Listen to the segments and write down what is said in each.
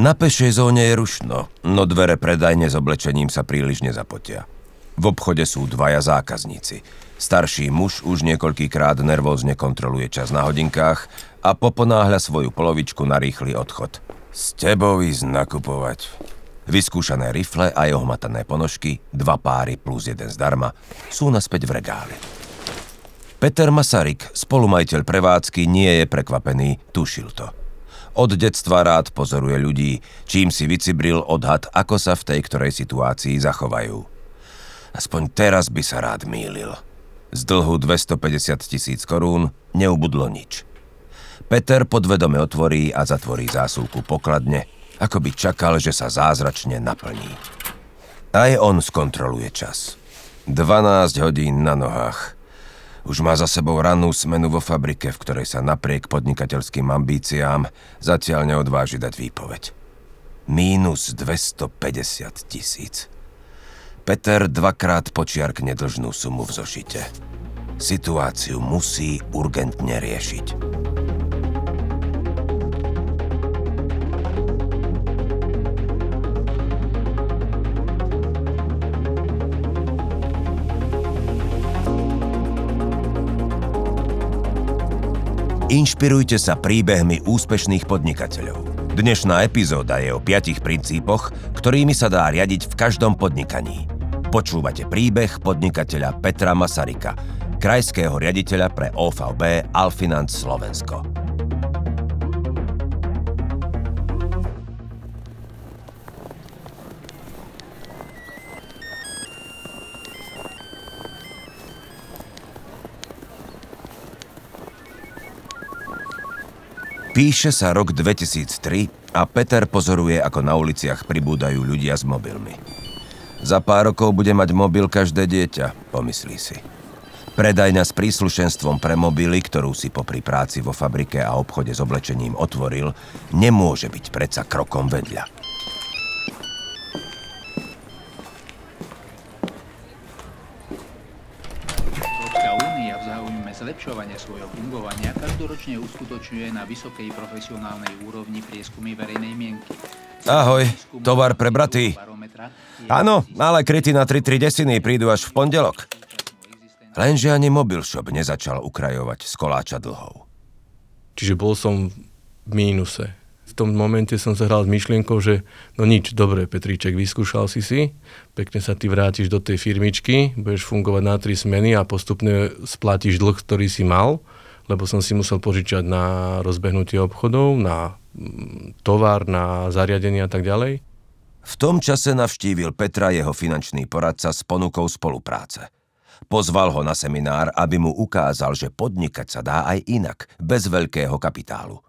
Na pešej zóne je rušno, no dvere predajne s oblečením sa príliš nezapotia. V obchode sú dvaja zákazníci. Starší muž už niekoľkýkrát nervózne kontroluje čas na hodinkách a poponáhľa svoju polovičku na rýchly odchod. S tebou ísť nakupovať. Vyskúšané rifle a jeho hmatané ponožky, dva páry plus jeden zdarma, sú naspäť v regáli. Peter Masaryk, spolumajiteľ prevádzky, nie je prekvapený, tušil to. Od detstva rád pozoruje ľudí, čím si vycibril odhad, ako sa v tej ktorej situácii zachovajú. Aspoň teraz by sa rád mýlil. Z dlhu 250 tisíc korún neubudlo nič. Peter podvedome otvorí a zatvorí zásuvku pokladne, ako by čakal, že sa zázračne naplní. Aj on skontroluje čas. 12 hodín na nohách – už má za sebou rannú smenu vo fabrike, v ktorej sa napriek podnikateľským ambíciám zatiaľ neodváži dať výpoveď. Mínus 250 tisíc. Peter dvakrát počiarkne dlžnú sumu v zošite. Situáciu musí urgentne riešiť. Inšpirujte sa príbehmi úspešných podnikateľov. Dnešná epizóda je o piatich princípoch, ktorými sa dá riadiť v každom podnikaní. Počúvate príbeh podnikateľa Petra Masarika, krajského riaditeľa pre OVB Alfinance Slovensko. Píše sa rok 2003 a Peter pozoruje, ako na uliciach pribúdajú ľudia s mobilmi. Za pár rokov bude mať mobil každé dieťa, pomyslí si. Predajňa s príslušenstvom pre mobily, ktorú si popri práci vo fabrike a obchode s oblečením otvoril, nemôže byť predsa krokom vedľa. Zlepšovania svojho fungovania každoročne uskutočňuje na vysokej profesionálnej úrovni prieskumy verejnej mienky. Ahoj, tovar pre braty. Áno, ale kryty na 3-3 desiny prídu až v pondelok. Lenže ani mobil shop nezačal ukrajovať z koláča dlhov. Čiže bol som v mínuse v tom momente som sa hral s myšlienkou, že no nič, dobre, Petríček, vyskúšal si si, pekne sa ty vrátiš do tej firmičky, budeš fungovať na tri smeny a postupne splatíš dlh, ktorý si mal, lebo som si musel požičať na rozbehnutie obchodov, na mm, tovar, na zariadenie a tak ďalej. V tom čase navštívil Petra jeho finančný poradca s ponukou spolupráce. Pozval ho na seminár, aby mu ukázal, že podnikať sa dá aj inak, bez veľkého kapitálu.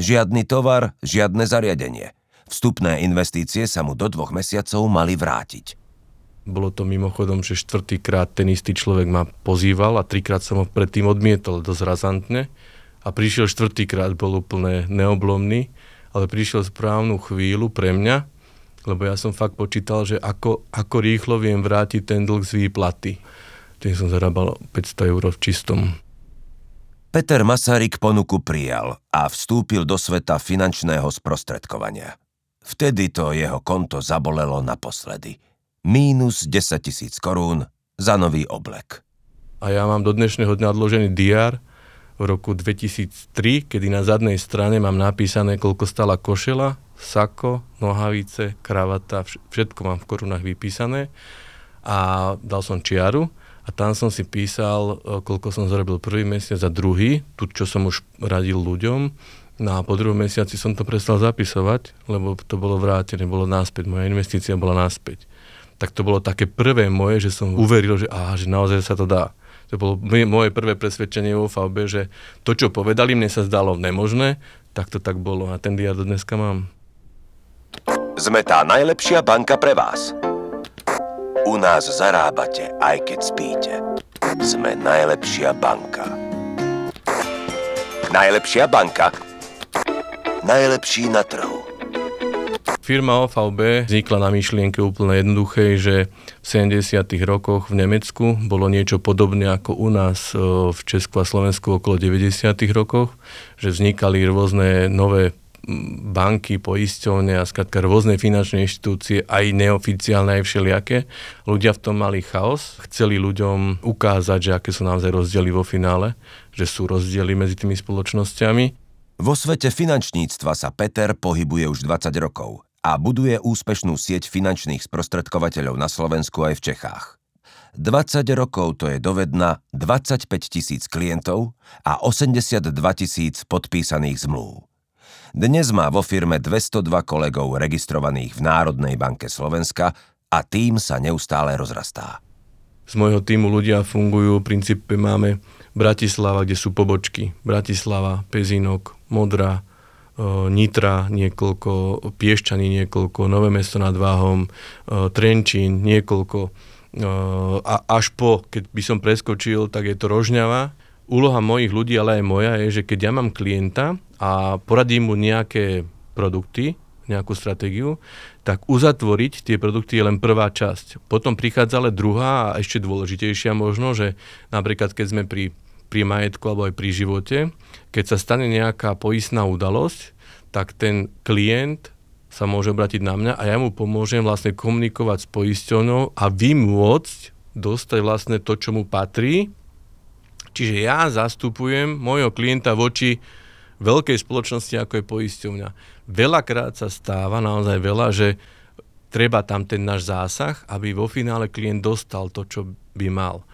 Žiadny tovar, žiadne zariadenie. Vstupné investície sa mu do dvoch mesiacov mali vrátiť. Bolo to mimochodom, že štvrtýkrát ten istý človek ma pozýval a trikrát som ho predtým odmietol dosť razantne. A prišiel štvrtýkrát, bol úplne neoblomný, ale prišiel správnu chvíľu pre mňa, lebo ja som fakt počítal, že ako, ako rýchlo viem vrátiť ten dlh z výplaty. Tým som zarábal 500 eur v čistom. Peter Masaryk ponuku prijal a vstúpil do sveta finančného sprostredkovania. Vtedy to jeho konto zabolelo naposledy. Mínus 10 tisíc korún za nový oblek. A ja mám do dnešného dňa odložený diár v roku 2003, kedy na zadnej strane mám napísané, koľko stala košela, sako, nohavice, kravata, všetko mám v korunách vypísané a dal som čiaru a tam som si písal, e, koľko som zarobil prvý mesiac a druhý, tu čo som už radil ľuďom. No a po druhom mesiaci som to prestal zapisovať, lebo to bolo vrátené, bolo náspäť, moja investícia bola náspäť. Tak to bolo také prvé moje, že som uveril, že, aha, že naozaj sa to dá. To bolo moje prvé presvedčenie vo VB, že to, čo povedali, mne sa zdalo nemožné, tak to tak bolo a ten dia do dneska mám. Sme tá najlepšia banka pre vás. U nás zarábate, aj keď spíte. Sme najlepšia banka. Najlepšia banka? Najlepší na trhu. Firma OVB vznikla na myšlienke úplne jednoduchej, že v 70. rokoch v Nemecku bolo niečo podobné ako u nás v Česku a Slovensku okolo 90. rokoch, že vznikali rôzne nové banky, poisťovne a skrátka rôzne finančné inštitúcie, aj neoficiálne, aj všelijaké. Ľudia v tom mali chaos, chceli ľuďom ukázať, že aké sú naozaj rozdiely vo finále, že sú rozdiely medzi tými spoločnosťami. Vo svete finančníctva sa Peter pohybuje už 20 rokov a buduje úspešnú sieť finančných sprostredkovateľov na Slovensku aj v Čechách. 20 rokov to je dovedna 25 tisíc klientov a 82 tisíc podpísaných zmluv. Dnes má vo firme 202 kolegov registrovaných v Národnej banke Slovenska a tým sa neustále rozrastá. Z môjho týmu ľudia fungujú, v princípe máme Bratislava, kde sú pobočky. Bratislava, Pezinok, Modra, Nitra niekoľko, Piešťany niekoľko, Nové mesto nad Váhom, Trenčín niekoľko a až po, keď by som preskočil, tak je to Rožňava. Úloha mojich ľudí, ale aj moja je, že keď ja mám klienta a poradím mu nejaké produkty, nejakú stratégiu, tak uzatvoriť tie produkty je len prvá časť. Potom prichádza ale druhá a ešte dôležitejšia možno, že napríklad keď sme pri, pri majetku alebo aj pri živote, keď sa stane nejaká poistná udalosť, tak ten klient sa môže obrátiť na mňa a ja mu pomôžem vlastne komunikovať s poisťovňou a vymôcť dostať vlastne to, čo mu patrí. Čiže ja zastupujem môjho klienta voči veľkej spoločnosti, ako je poisťovňa. Veľakrát sa stáva, naozaj veľa, že treba tam ten náš zásah, aby vo finále klient dostal to, čo by mal.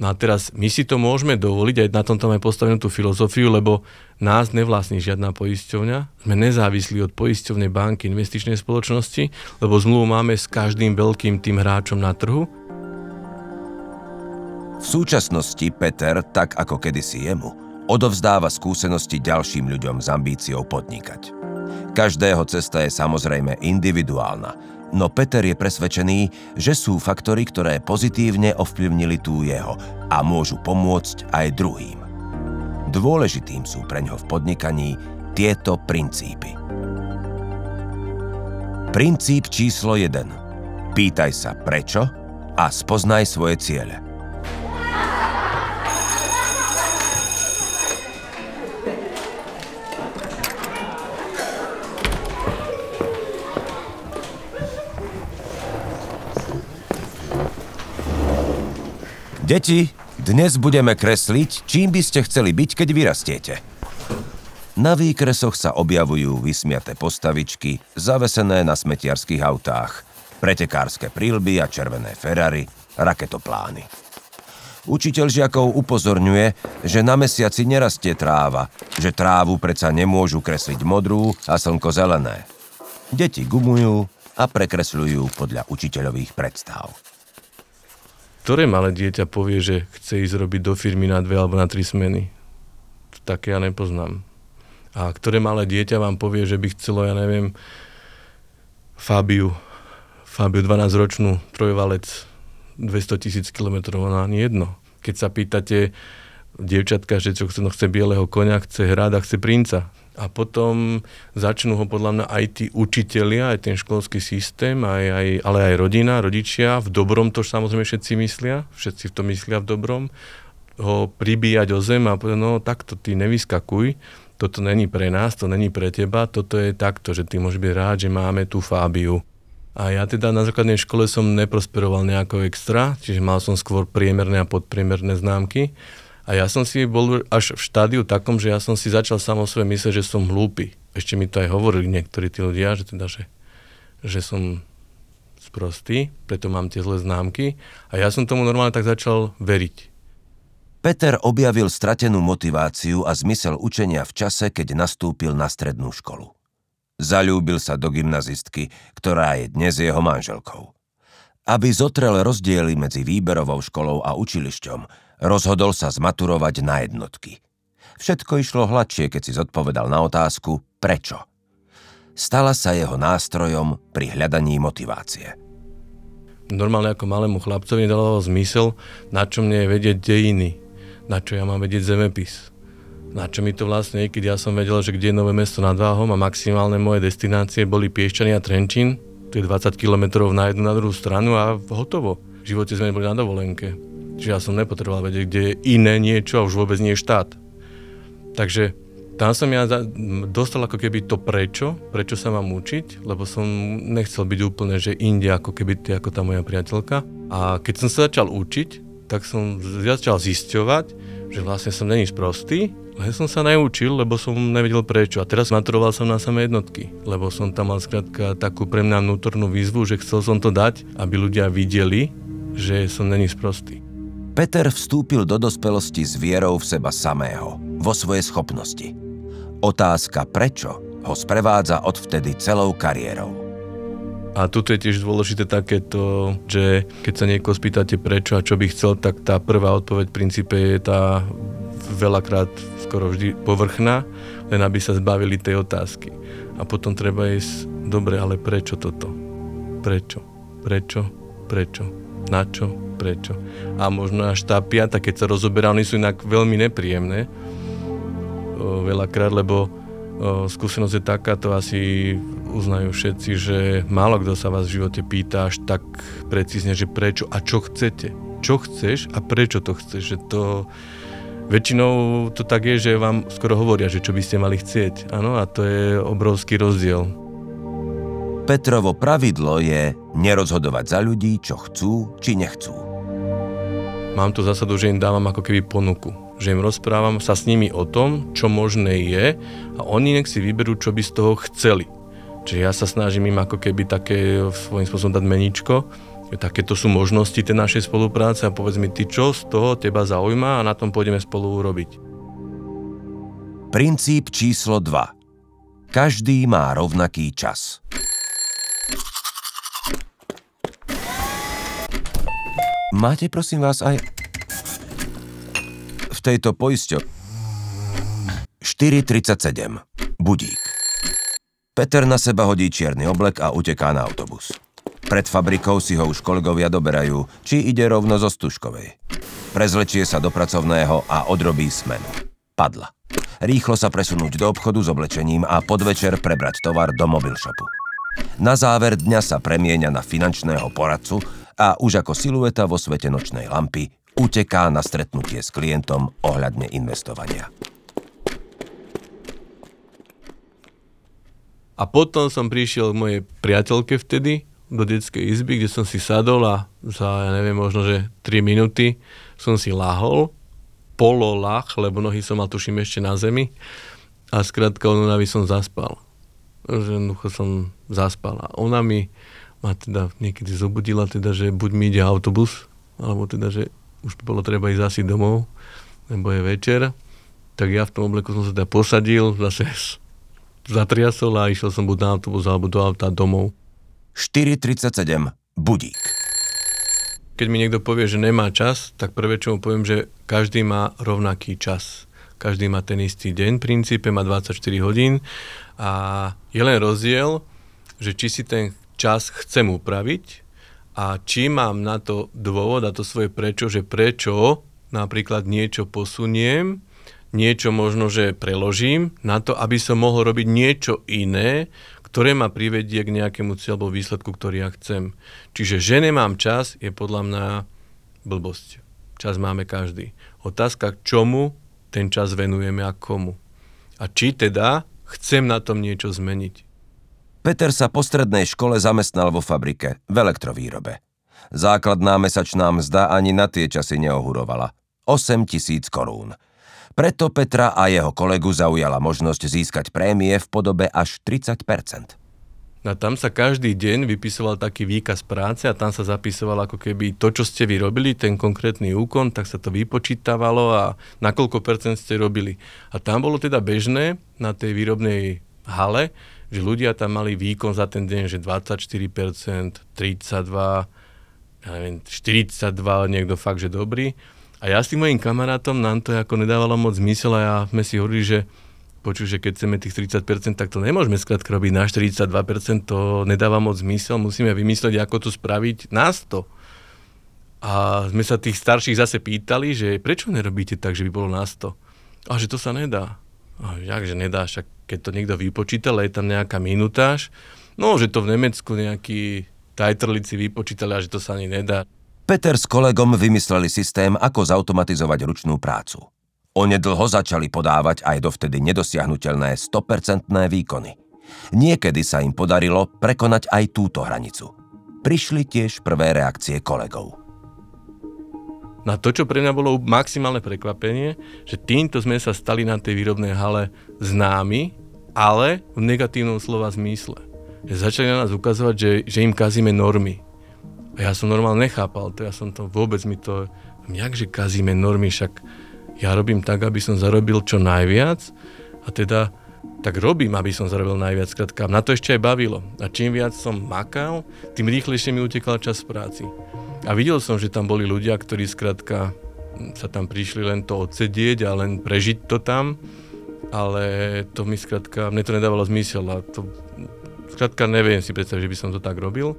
No a teraz my si to môžeme dovoliť, aj na tomto máme postavenú tú filozofiu, lebo nás nevlastní žiadna poisťovňa, sme nezávislí od poisťovnej banky, investičnej spoločnosti, lebo zmluvu máme s každým veľkým tým hráčom na trhu. V súčasnosti Peter, tak ako kedysi jemu, odovzdáva skúsenosti ďalším ľuďom s ambíciou podnikať. Každého cesta je samozrejme individuálna, no Peter je presvedčený, že sú faktory, ktoré pozitívne ovplyvnili tú jeho a môžu pomôcť aj druhým. Dôležitým sú pre ňo v podnikaní tieto princípy. Princíp číslo 1. Pýtaj sa prečo a spoznaj svoje ciele. Deti, dnes budeme kresliť, čím by ste chceli byť, keď vyrastiete. Na výkresoch sa objavujú vysmiaté postavičky, zavesené na smetiarských autách, pretekárske prílby a červené Ferrari, raketoplány. Učiteľ žiakov upozorňuje, že na mesiaci nerastie tráva, že trávu predsa nemôžu kresliť modrú a slnko zelené. Deti gumujú a prekresľujú podľa učiteľových predstav ktoré malé dieťa povie, že chce ísť robiť do firmy na dve alebo na tri smeny? Také ja nepoznám. A ktoré malé dieťa vám povie, že by chcelo, ja neviem, Fabiu, Fabiu 12-ročnú, trojvalec, 200 tisíc kilometrov, ona ani jedno. Keď sa pýtate dievčatka, že čo chce, no chce bieleho konia, chce hrať a chce princa a potom začnú ho podľa mňa aj tí učitelia, aj ten školský systém, aj, aj, ale aj rodina, rodičia, v dobrom to samozrejme všetci myslia, všetci v to myslia v dobrom, ho pribíjať o zem a povedať, no takto ty nevyskakuj, toto není pre nás, to není pre teba, toto je takto, že ty môžeš byť rád, že máme tú Fábiu. A ja teda na základnej škole som neprosperoval nejako extra, čiže mal som skôr priemerné a podpriemerné známky. A ja som si bol až v štádiu takom, že ja som si začal sám o sebe že som hlúpy. Ešte mi to aj hovorili niektorí tí ľudia, že teda, že, že som sprostý, preto mám tie zlé známky. A ja som tomu normálne tak začal veriť. Peter objavil stratenú motiváciu a zmysel učenia v čase, keď nastúpil na strednú školu. Zalúbil sa do gymnazistky, ktorá je dnes jeho manželkou. Aby zotrel rozdiely medzi výberovou školou a učilišťom, Rozhodol sa zmaturovať na jednotky. Všetko išlo hladšie, keď si zodpovedal na otázku prečo. Stala sa jeho nástrojom pri hľadaní motivácie. Normálne ako malému chlapcovi nedalo zmysel, na čo mne je vedieť dejiny, na čo ja mám vedieť zemepis. Na čo mi to vlastne keď ja som vedel, že kde je nové mesto nad Váhom a maximálne moje destinácie boli Piešťany a Trenčín, to je 20 km na jednu na druhú stranu a hotovo. V živote sme boli na dovolenke. Čiže ja som nepotreboval vedieť, kde je iné niečo a už vôbec nie je štát. Takže tam som ja dostal ako keby to prečo, prečo sa mám učiť, lebo som nechcel byť úplne, že inde ako keby ty, ako tá moja priateľka. A keď som sa začal učiť, tak som začal zisťovať, že vlastne som není sprostý, len som sa neučil, lebo som nevedel prečo. A teraz maturoval som na samé jednotky, lebo som tam mal skrátka takú pre mňa vnútornú výzvu, že chcel som to dať, aby ľudia videli, že som není sprostý. Peter vstúpil do dospelosti s vierou v seba samého, vo svoje schopnosti. Otázka prečo ho sprevádza odvtedy celou kariérou. A tu je tiež dôležité takéto, že keď sa niekoho spýtate prečo a čo by chcel, tak tá prvá odpoveď v princípe je tá veľakrát skoro vždy povrchná, len aby sa zbavili tej otázky. A potom treba ísť, dobre, ale prečo toto? Prečo? Prečo? Prečo? Na čo? Prečo? A možno až tá piata, keď sa rozoberá, oni sú inak veľmi nepríjemné, veľakrát, lebo skúsenosť je taká, to asi uznajú všetci, že málo kto sa vás v živote pýta až tak precízne, že prečo a čo chcete. Čo chceš a prečo to chceš. Že to, väčšinou to tak je, že vám skoro hovoria, že čo by ste mali chcieť. Áno, a to je obrovský rozdiel. Petrovo pravidlo je nerozhodovať za ľudí, čo chcú či nechcú. Mám tu zásadu, že im dávam ako keby ponuku. Že im rozprávam sa s nimi o tom, čo možné je a oni nech si vyberú, čo by z toho chceli. Čiže ja sa snažím im ako keby také svojím spôsobom dať meničko, takéto sú možnosti tej našej spolupráce a povedz mi ty, čo z toho teba zaujíma a na tom pôjdeme spolu urobiť. Princíp číslo 2. Každý má rovnaký čas. Máte prosím vás aj v tejto poisťo 4.37. Budík. Peter na seba hodí čierny oblek a uteká na autobus. Pred fabrikou si ho už kolegovia doberajú, či ide rovno zo Stužkovej. Prezlečie sa do pracovného a odrobí smenu. Padla. Rýchlo sa presunúť do obchodu s oblečením a podvečer prebrať tovar do mobilshopu. Na záver dňa sa premieňa na finančného poradcu a už ako silueta vo svete nočnej lampy uteká na stretnutie s klientom ohľadne investovania. A potom som prišiel k mojej priateľke vtedy do detskej izby, kde som si sadol a za, ja neviem, možno, že 3 minúty som si lahol, pololach, lebo nohy som mal tuším ešte na zemi a skrátka ona by som zaspal. Že jednoducho som zaspal a ona mi ma teda niekedy zobudila, teda, že buď mi ide autobus, alebo teda, že už by bolo treba ísť asi domov, lebo je večer. Tak ja v tom obleku som sa teda posadil, zase zatriasol a išiel som buď na autobus alebo do auta domov. 4.37. Budík. Keď mi niekto povie, že nemá čas, tak prvé, čo mu poviem, že každý má rovnaký čas. Každý má ten istý deň, v princípe má 24 hodín a je len rozdiel, že či si ten čas chcem upraviť a či mám na to dôvod a to svoje prečo, že prečo napríklad niečo posuniem niečo možno, že preložím na to, aby som mohol robiť niečo iné, ktoré ma privedie k nejakému cieľu výsledku, ktorý ja chcem. Čiže že nemám čas je podľa mňa blbosť. Čas máme každý. Otázka, k čomu ten čas venujeme a komu. A či teda chcem na tom niečo zmeniť. Peter sa po strednej škole zamestnal vo fabrike, v elektrovýrobe. Základná mesačná mzda ani na tie časy neohurovala. 8 tisíc korún. Preto Petra a jeho kolegu zaujala možnosť získať prémie v podobe až 30 a tam sa každý deň vypisoval taký výkaz práce a tam sa zapisoval ako keby to, čo ste vyrobili, ten konkrétny úkon, tak sa to vypočítavalo a na koľko percent ste robili. A tam bolo teda bežné na tej výrobnej hale, že ľudia tam mali výkon za ten deň, že 24%, 32%, ja neviem, 42%, niekto fakt, že dobrý. A ja s tým mojim kamarátom nám to ako nedávalo moc zmysel a ja sme si hovorili, že počuj, že keď chceme tých 30%, tak to nemôžeme skrátka robiť na 42%, to nedáva moc zmysel, musíme vymyslieť, ako to spraviť na 100. A sme sa tých starších zase pýtali, že prečo nerobíte tak, že by bolo na 100? A že to sa nedá. A jak, že nedá, však keď to niekto vypočítal, je tam nejaká minutáž, no, že to v Nemecku nejakí tajtrlici vypočítali a že to sa ani nedá. Peter s kolegom vymysleli systém, ako zautomatizovať ručnú prácu. Onedlho začali podávať aj dovtedy nedosiahnutelné 100% výkony. Niekedy sa im podarilo prekonať aj túto hranicu. Prišli tiež prvé reakcie kolegov. Na to, čo pre mňa bolo maximálne prekvapenie, že týmto sme sa stali na tej výrobnej hale známi, ale v negatívnom slova zmysle. Že začali na nás ukazovať, že, že im kazíme normy. A ja som normálne nechápal, to ja som to vôbec mi to, že kazíme normy, však ja robím tak, aby som zarobil čo najviac a teda tak robím, aby som zarobil najviac. Skratka, na to ešte aj bavilo. A čím viac som makal, tým rýchlejšie mi utekal čas v práci. A videl som, že tam boli ľudia, ktorí skratka sa tam prišli len to odsedieť a len prežiť to tam, ale to mi skratka, mne to nedávalo zmysel a to skratka neviem si predstaviť, že by som to tak robil.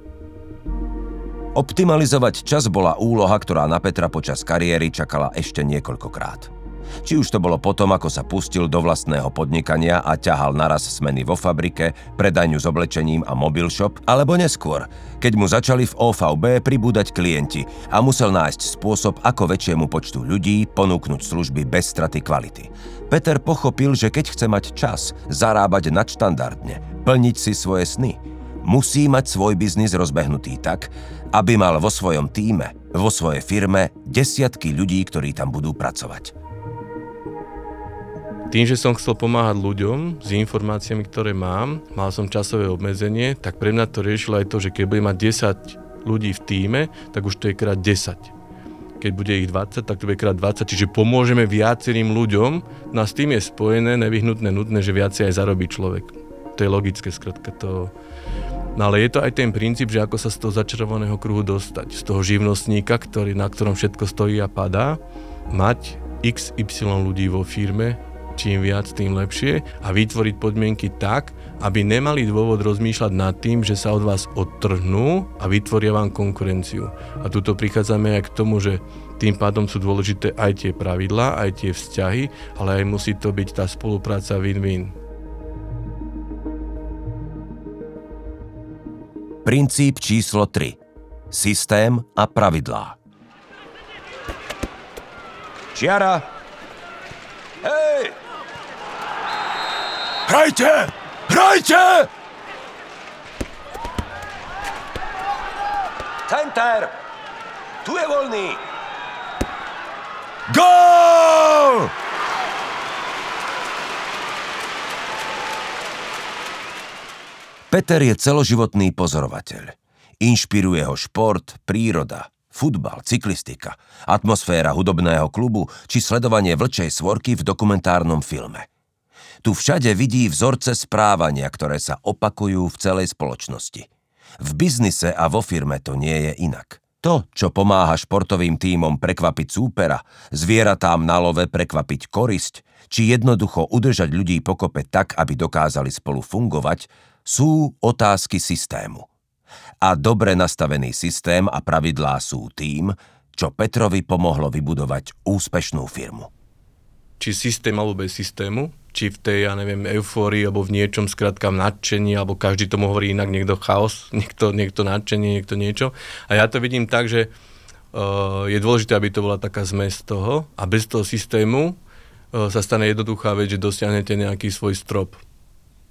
Optimalizovať čas bola úloha, ktorá na Petra počas kariéry čakala ešte niekoľkokrát. Či už to bolo potom, ako sa pustil do vlastného podnikania a ťahal naraz smeny vo fabrike, predajňu s oblečením a mobil shop, alebo neskôr, keď mu začali v OVB pribúdať klienti a musel nájsť spôsob, ako väčšiemu počtu ľudí ponúknuť služby bez straty kvality. Peter pochopil, že keď chce mať čas zarábať nadštandardne, plniť si svoje sny, musí mať svoj biznis rozbehnutý tak, aby mal vo svojom týme, vo svojej firme desiatky ľudí, ktorí tam budú pracovať. Tým, že som chcel pomáhať ľuďom s informáciami, ktoré mám, mal som časové obmedzenie, tak pre mňa to riešilo aj to, že keď budem mať 10 ľudí v týme, tak už to je krát 10. Keď bude ich 20, tak to bude krát 20, čiže pomôžeme viacerým ľuďom. No a s tým je spojené, nevyhnutné, nutné, že viacej aj zarobí človek. To je logické, skratka to... No ale je to aj ten princíp, že ako sa z toho začarovaného kruhu dostať. Z toho živnostníka, ktorý, na ktorom všetko stojí a padá, mať XY ľudí vo firme, čím viac, tým lepšie a vytvoriť podmienky tak, aby nemali dôvod rozmýšľať nad tým, že sa od vás odtrhnú a vytvoria vám konkurenciu. A tuto prichádzame aj k tomu, že tým pádom sú dôležité aj tie pravidlá, aj tie vzťahy, ale aj musí to byť tá spolupráca win-win. Princíp číslo 3. Systém a pravidlá. Čiara! Hej! Hrajte! Hrajte! Center! Tu je voľný! Gól! Peter je celoživotný pozorovateľ. Inšpiruje ho šport, príroda, futbal, cyklistika, atmosféra hudobného klubu či sledovanie vlčej svorky v dokumentárnom filme – tu všade vidí vzorce správania, ktoré sa opakujú v celej spoločnosti. V biznise a vo firme to nie je inak. To, čo pomáha športovým tímom prekvapiť súpera, zvieratám na love prekvapiť korisť, či jednoducho udržať ľudí pokope tak, aby dokázali spolu fungovať, sú otázky systému. A dobre nastavený systém a pravidlá sú tým, čo Petrovi pomohlo vybudovať úspešnú firmu. Či systém alebo bez systému, či v tej, ja neviem, eufórii, alebo v niečom, skrátka v nadšení, alebo každý tomu hovorí inak, niekto chaos, niekto, niekto nadšenie, niekto niečo. A ja to vidím tak, že uh, je dôležité, aby to bola taká zmes toho a bez toho systému uh, sa stane jednoduchá vec, že dosiahnete nejaký svoj strop.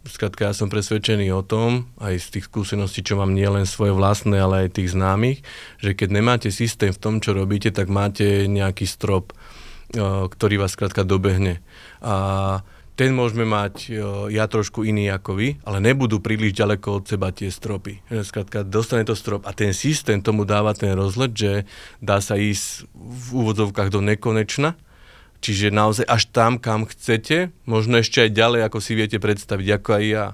Skrátka, ja som presvedčený o tom, aj z tých skúseností, čo mám nielen svoje vlastné, ale aj tých známych, že keď nemáte systém v tom, čo robíte, tak máte nejaký strop, uh, ktorý vás skrátka dobehne. A ten môžeme mať ja trošku iný ako vy, ale nebudú príliš ďaleko od seba tie stropy. Skrátka, dostane to strop a ten systém tomu dáva ten rozlet, že dá sa ísť v úvodzovkách do nekonečna, čiže naozaj až tam, kam chcete, možno ešte aj ďalej, ako si viete predstaviť, ako aj ja.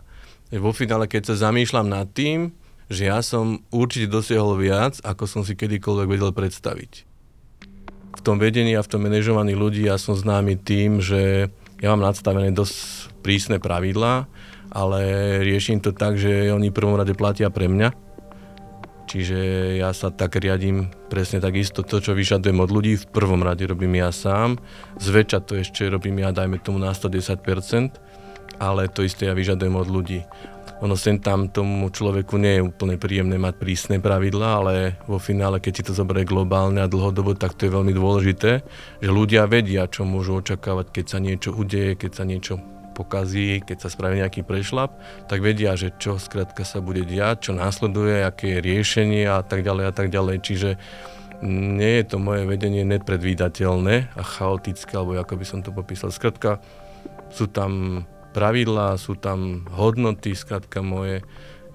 Vo finále, keď sa zamýšľam nad tým, že ja som určite dosiahol viac, ako som si kedykoľvek vedel predstaviť. V tom vedení a v tom manažovaní ľudí ja som známy tým, že ja mám nadstavené dosť prísne pravidlá, ale riešim to tak, že oni prvom rade platia pre mňa. Čiže ja sa tak riadím presne takisto to, čo vyžadujem od ľudí, v prvom rade robím ja sám. Zväčša to ešte robím ja, dajme tomu na 110%, ale to isté ja vyžadujem od ľudí. Ono sem tam tomu človeku nie je úplne príjemné mať prísne pravidla, ale vo finále, keď si to zoberie globálne a dlhodobo, tak to je veľmi dôležité, že ľudia vedia, čo môžu očakávať, keď sa niečo udeje, keď sa niečo pokazí, keď sa spraví nejaký prešlap, tak vedia, že čo skrátka sa bude diať, čo následuje, aké je riešenie a tak ďalej a tak ďalej. Čiže nie je to moje vedenie nepredvídateľné a chaotické, alebo ako by som to popísal. Skrátka, sú tam pravidlá, sú tam hodnoty, skrátka moje.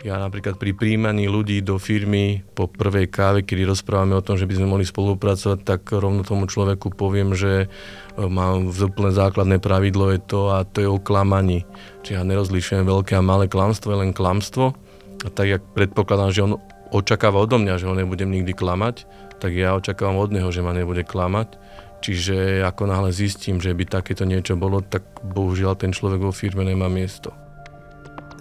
Ja napríklad pri príjmaní ľudí do firmy po prvej káve, kedy rozprávame o tom, že by sme mohli spolupracovať, tak rovno tomu človeku poviem, že e, mám úplne základné pravidlo je to a to je o klamaní. Čiže ja nerozlišujem veľké a malé klamstvo, je len klamstvo. A tak, jak predpokladám, že on očakáva odo mňa, že ho nebudem nikdy klamať, tak ja očakávam od neho, že ma nebude klamať. Čiže ako náhle zistím, že by takéto niečo bolo, tak bohužiaľ ten človek vo firme nemá miesto.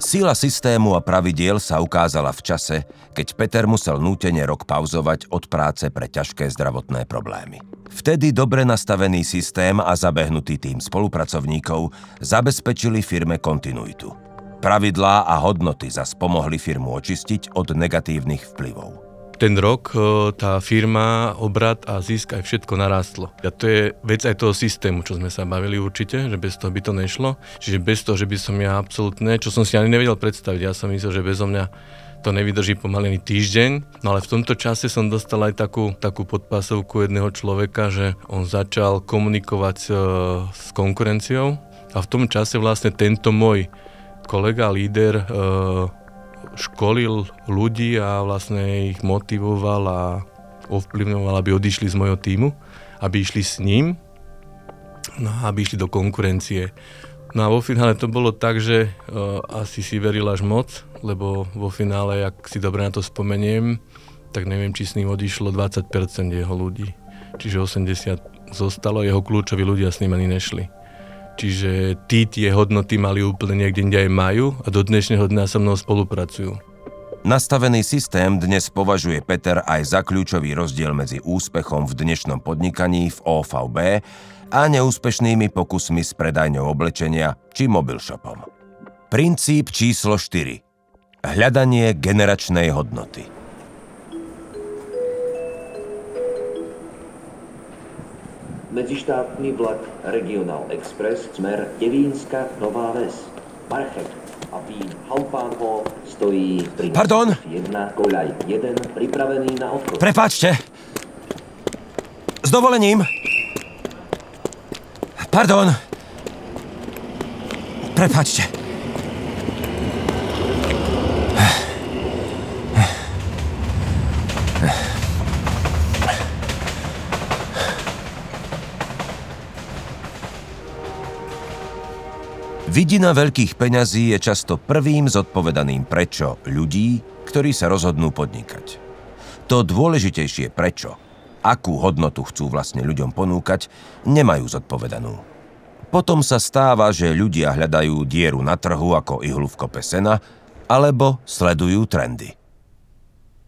Sila systému a pravidiel sa ukázala v čase, keď Peter musel nútene rok pauzovať od práce pre ťažké zdravotné problémy. Vtedy dobre nastavený systém a zabehnutý tým spolupracovníkov zabezpečili firme kontinuitu. Pravidlá a hodnoty zas pomohli firmu očistiť od negatívnych vplyvov ten rok e, tá firma, obrad a zisk aj všetko narastlo. A to je vec aj toho systému, čo sme sa bavili určite, že bez toho by to nešlo. Čiže bez toho, že by som ja absolútne, čo som si ani nevedel predstaviť, ja som myslel, že bezo mňa to nevydrží pomaly týždeň, no ale v tomto čase som dostal aj takú, takú podpásovku jedného človeka, že on začal komunikovať e, s konkurenciou a v tom čase vlastne tento môj kolega, líder, e, školil ľudí a vlastne ich motivoval a ovplyvňoval, aby odišli z mojho týmu, aby išli s ním, no aby išli do konkurencie. No a vo finále to bolo tak, že uh, asi si veril až moc, lebo vo finále, ak si dobre na to spomeniem, tak neviem, či s ním odišlo 20% jeho ľudí. Čiže 80 zostalo, jeho kľúčoví ľudia s ním ani nešli. Čiže tí tie hodnoty mali úplne niekde inde aj majú a do dnešného dňa so mnou spolupracujú. Nastavený systém dnes považuje Peter aj za kľúčový rozdiel medzi úspechom v dnešnom podnikaní v OVB a neúspešnými pokusmi s predajňou oblečenia či mobilshopom. Princíp číslo 4. Hľadanie generačnej hodnoty. Medzištátny vlak Regional Express smer Devínska Nová Ves, Marchev a Vín Haupánho stojí pri Pardon? 1, koľaj 1, pripravený na odchod. Prepáčte. S dovolením. Pardon. Prepáčte. Vidina veľkých peňazí je často prvým zodpovedaným prečo ľudí, ktorí sa rozhodnú podnikať. To dôležitejšie prečo, akú hodnotu chcú vlastne ľuďom ponúkať, nemajú zodpovedanú. Potom sa stáva, že ľudia hľadajú dieru na trhu ako ihlu v kope sena, alebo sledujú trendy.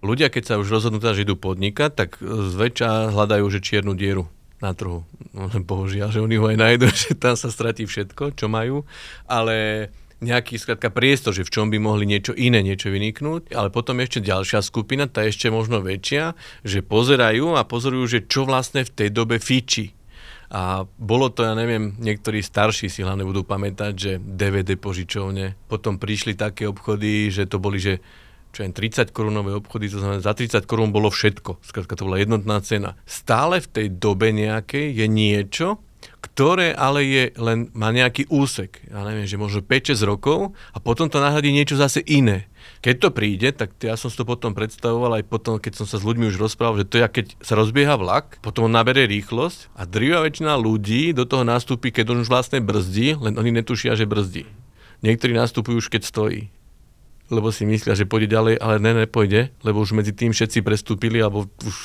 Ľudia, keď sa už rozhodnú, že idú podnikať, tak zväčša hľadajú že čiernu dieru na trhu. No, bohužiaľ, že oni ho aj nájdu, že tam sa stratí všetko, čo majú, ale nejaký skratka priestor, že v čom by mohli niečo iné, niečo vyniknúť, ale potom ešte ďalšia skupina, tá ešte možno väčšia, že pozerajú a pozorujú, že čo vlastne v tej dobe fiči. A bolo to, ja neviem, niektorí starší si hlavne budú pamätať, že DVD požičovne, potom prišli také obchody, že to boli, že čo je 30 korunové obchody, to znamená za 30 korún bolo všetko. Skrátka to bola jednotná cena. Stále v tej dobe nejakej je niečo, ktoré ale je len, má nejaký úsek. Ja neviem, že možno 5-6 rokov a potom to nahradí niečo zase iné. Keď to príde, tak ja som si to potom predstavoval aj potom, keď som sa s ľuďmi už rozprával, že to je, keď sa rozbieha vlak, potom on nabere rýchlosť a drvia väčšina ľudí do toho nastúpi, keď on už vlastne brzdí, len oni netušia, že brzdí. Niektorí nastupujú už keď stojí lebo si myslia, že pôjde ďalej, ale ne, nepôjde, lebo už medzi tým všetci prestúpili, alebo už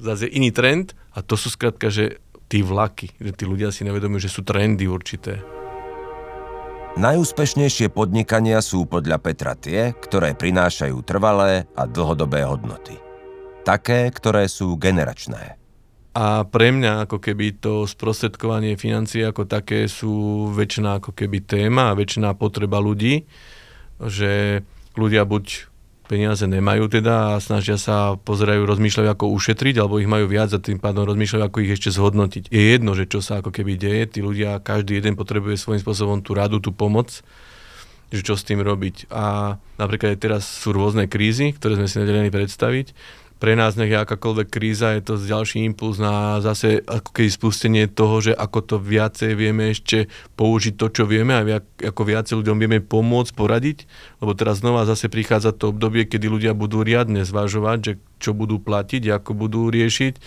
zase je iný trend a to sú skrátka, že tí vlaky, že tí ľudia si nevedomujú, že sú trendy určité. Najúspešnejšie podnikania sú podľa Petra tie, ktoré prinášajú trvalé a dlhodobé hodnoty. Také, ktoré sú generačné. A pre mňa ako keby to sprostredkovanie financií ako také sú väčšina ako keby téma a väčšina potreba ľudí, že ľudia buď peniaze nemajú teda a snažia sa, pozerajú, rozmýšľajú, ako ušetriť, alebo ich majú viac a tým pádom rozmýšľajú, ako ich ešte zhodnotiť. Je jedno, že čo sa ako keby deje, tí ľudia, každý jeden potrebuje svojím spôsobom tú radu, tú pomoc, že čo s tým robiť. A napríklad aj teraz sú rôzne krízy, ktoré sme si nedelili predstaviť pre nás nech je akákoľvek kríza, je to ďalší impuls na zase ako keby spustenie toho, že ako to viacej vieme ešte použiť to, čo vieme a ako viacej ľuďom vieme pomôcť, poradiť, lebo teraz znova zase prichádza to obdobie, kedy ľudia budú riadne zvažovať, že čo budú platiť, ako budú riešiť.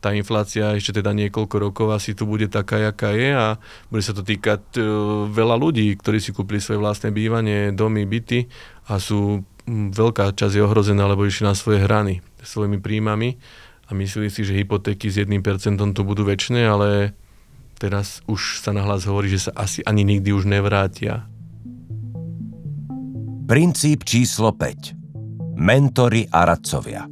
Tá inflácia ešte teda niekoľko rokov asi tu bude taká, jaká je a bude sa to týkať uh, veľa ľudí, ktorí si kúpili svoje vlastné bývanie, domy, byty a sú veľká časť je ohrozená, lebo išli na svoje hrany svojimi príjmami a mysleli si, že hypotéky s 1% tu budú väčšie, ale teraz už sa nahlas hovorí, že sa asi ani nikdy už nevrátia. Princíp číslo 5. Mentory a radcovia.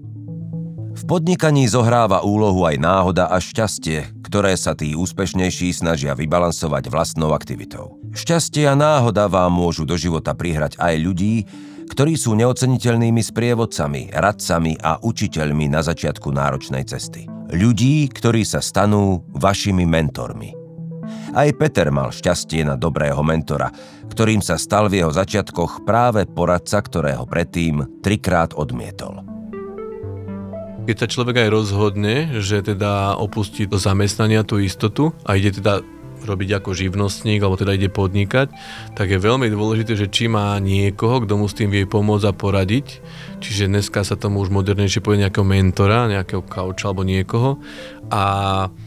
V podnikaní zohráva úlohu aj náhoda a šťastie, ktoré sa tí úspešnejší snažia vybalansovať vlastnou aktivitou. Šťastie a náhoda vám môžu do života prihrať aj ľudí, ktorí sú neoceniteľnými sprievodcami, radcami a učiteľmi na začiatku náročnej cesty. Ľudí, ktorí sa stanú vašimi mentormi. Aj Peter mal šťastie na dobrého mentora, ktorým sa stal v jeho začiatkoch práve poradca, ktorého predtým trikrát odmietol. Keď sa človek aj rozhodne, že teda opustí do zamestnania tú istotu a ide teda robiť ako živnostník, alebo teda ide podnikať, tak je veľmi dôležité, že či má niekoho, kto mu s tým vie pomôcť a poradiť. Čiže dneska sa tomu už modernejšie povie nejakého mentora, nejakého kauča alebo niekoho. A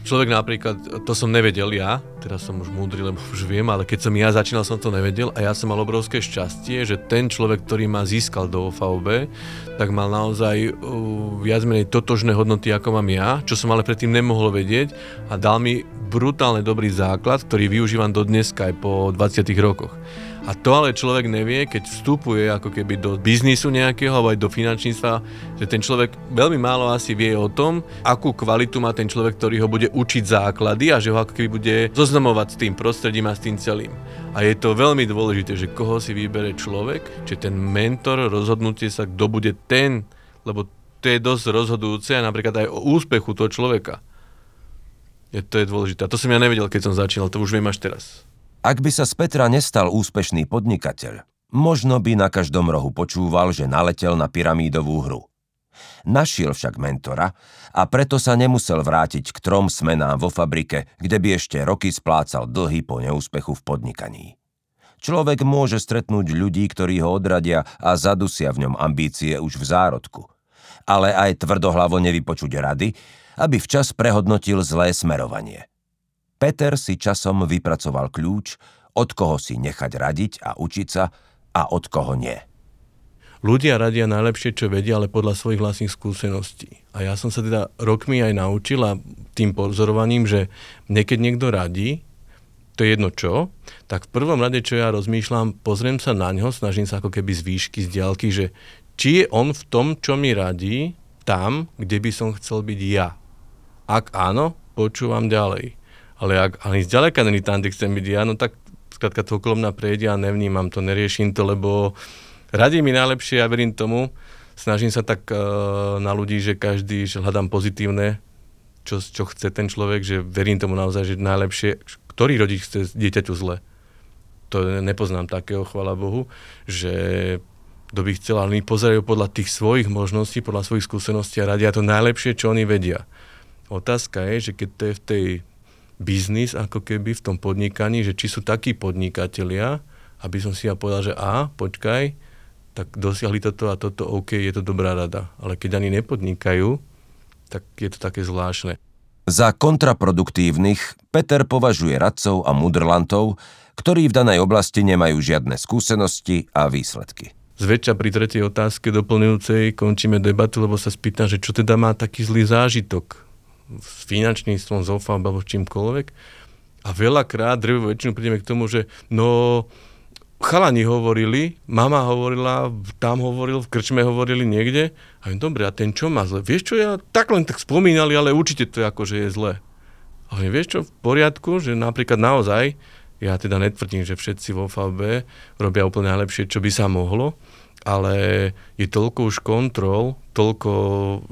človek napríklad, to som nevedel ja, teraz som už múdry, lebo už viem, ale keď som ja začínal, som to nevedel a ja som mal obrovské šťastie, že ten človek, ktorý ma získal do OVB, tak mal naozaj uh, viac menej totožné hodnoty, ako mám ja, čo som ale predtým nemohol vedieť a dal mi brutálne dobrý základ, ktorý využívam do dneska aj po 20 rokoch. A to ale človek nevie, keď vstupuje ako keby do biznisu nejakého alebo aj do finančníctva, že ten človek veľmi málo asi vie o tom, akú kvalitu má ten človek, ktorý ho bude učiť základy a že ho ako keby bude zoznamovať s tým prostredím a s tým celým. A je to veľmi dôležité, že koho si vybere človek, či ten mentor, rozhodnutie sa, kto bude ten, lebo to je dosť rozhodujúce a napríklad aj o úspechu toho človeka. Je, to je dôležité. A to som ja nevedel, keď som začínal, to už viem až teraz. Ak by sa z Petra nestal úspešný podnikateľ, možno by na každom rohu počúval, že naletel na pyramídovú hru. Našiel však mentora a preto sa nemusel vrátiť k trom smenám vo fabrike, kde by ešte roky splácal dlhy po neúspechu v podnikaní. Človek môže stretnúť ľudí, ktorí ho odradia a zadusia v ňom ambície už v zárodku. Ale aj tvrdohlavo nevypočuť rady, aby včas prehodnotil zlé smerovanie. Peter si časom vypracoval kľúč, od koho si nechať radiť a učiť sa a od koho nie. Ľudia radia najlepšie, čo vedia, ale podľa svojich vlastných skúseností. A ja som sa teda rokmi aj naučil a tým pozorovaním, že niekedy niekto radí, to je jedno čo, tak v prvom rade, čo ja rozmýšľam, pozriem sa na ňo, snažím sa ako keby z výšky, z diaľky, že či je on v tom, čo mi radí, tam, kde by som chcel byť ja. Ak áno, počúvam ďalej. Ale ak ani zďaleka není tam, kde chcem byť ja, no tak skrátka to okolo mňa prejde a nevnímam to, neriešim to, lebo radí mi najlepšie, ja verím tomu, snažím sa tak uh, na ľudí, že každý, že hľadám pozitívne, čo, čo chce ten človek, že verím tomu naozaj, že najlepšie, ktorý rodič chce dieťaťu zle. To nepoznám takého, chvala Bohu, že kto by chcel, ale oni pozerajú podľa tých svojich možností, podľa svojich skúseností a radia to najlepšie, čo oni vedia. Otázka je, že keď to je v tej biznis, ako keby v tom podnikaní, že či sú takí podnikatelia, aby som si ja povedal, že a, počkaj, tak dosiahli toto a toto, OK, je to dobrá rada. Ale keď ani nepodnikajú, tak je to také zvláštne. Za kontraproduktívnych Peter považuje radcov a mudrlantov, ktorí v danej oblasti nemajú žiadne skúsenosti a výsledky. Zväčša pri tretej otázke doplňujúcej končíme debatu, lebo sa spýtam, že čo teda má taký zlý zážitok s finančníctvom, s alebo čímkoľvek. A veľakrát, drevú väčšinu prídeme k tomu, že no, chalani hovorili, mama hovorila, tam hovoril, v krčme hovorili niekde. A viem, dobre, a ten čo má zle? Vieš čo, ja tak len tak spomínali, ale určite to je ako, že je zle. A viem, vieš čo, v poriadku, že napríklad naozaj, ja teda netvrdím, že všetci vo FAB robia úplne najlepšie, čo by sa mohlo, ale je toľko už kontrol, toľko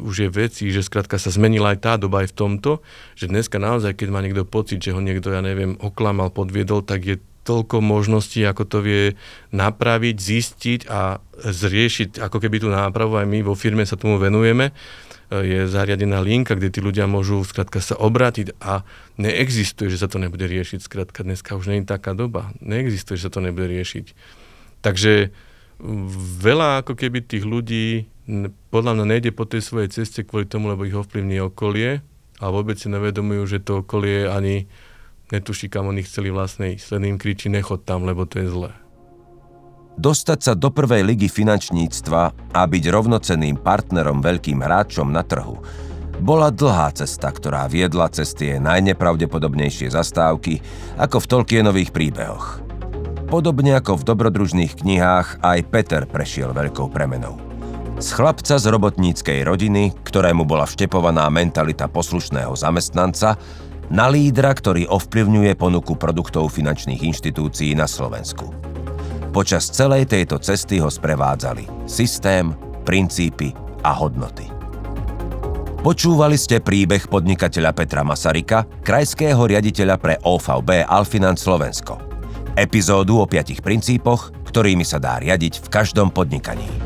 už je vecí, že skrátka sa zmenila aj tá doba aj v tomto, že dneska naozaj, keď má niekto pocit, že ho niekto, ja neviem, oklamal, podviedol, tak je toľko možností, ako to vie napraviť, zistiť a zriešiť ako keby tú nápravu. Aj my vo firme sa tomu venujeme. Je zariadená linka, kde tí ľudia môžu skrátka sa obrátiť a neexistuje, že sa to nebude riešiť. Skrátka dneska už nie je taká doba. Neexistuje, že sa to nebude riešiť. Takže veľa ako keby tých ľudí podľa mňa nejde po tej svojej ceste kvôli tomu, lebo ich ovplyvní okolie a vôbec si nevedomujú, že to okolie ani netuší, kam oni chceli vlastne ísť. Len im kričí, nechod tam, lebo to je zlé. Dostať sa do prvej ligy finančníctva a byť rovnocenným partnerom veľkým hráčom na trhu bola dlhá cesta, ktorá viedla cez tie najnepravdepodobnejšie zastávky, ako v Tolkienových príbehoch. Podobne ako v dobrodružných knihách, aj Peter prešiel veľkou premenou. Z chlapca z robotníckej rodiny, ktorému bola vštepovaná mentalita poslušného zamestnanca, na lídra, ktorý ovplyvňuje ponuku produktov finančných inštitúcií na Slovensku. Počas celej tejto cesty ho sprevádzali systém, princípy a hodnoty. Počúvali ste príbeh podnikateľa Petra Masarika, krajského riaditeľa pre OVB Alfinance Slovensko epizódu o piatich princípoch, ktorými sa dá riadiť v každom podnikaní.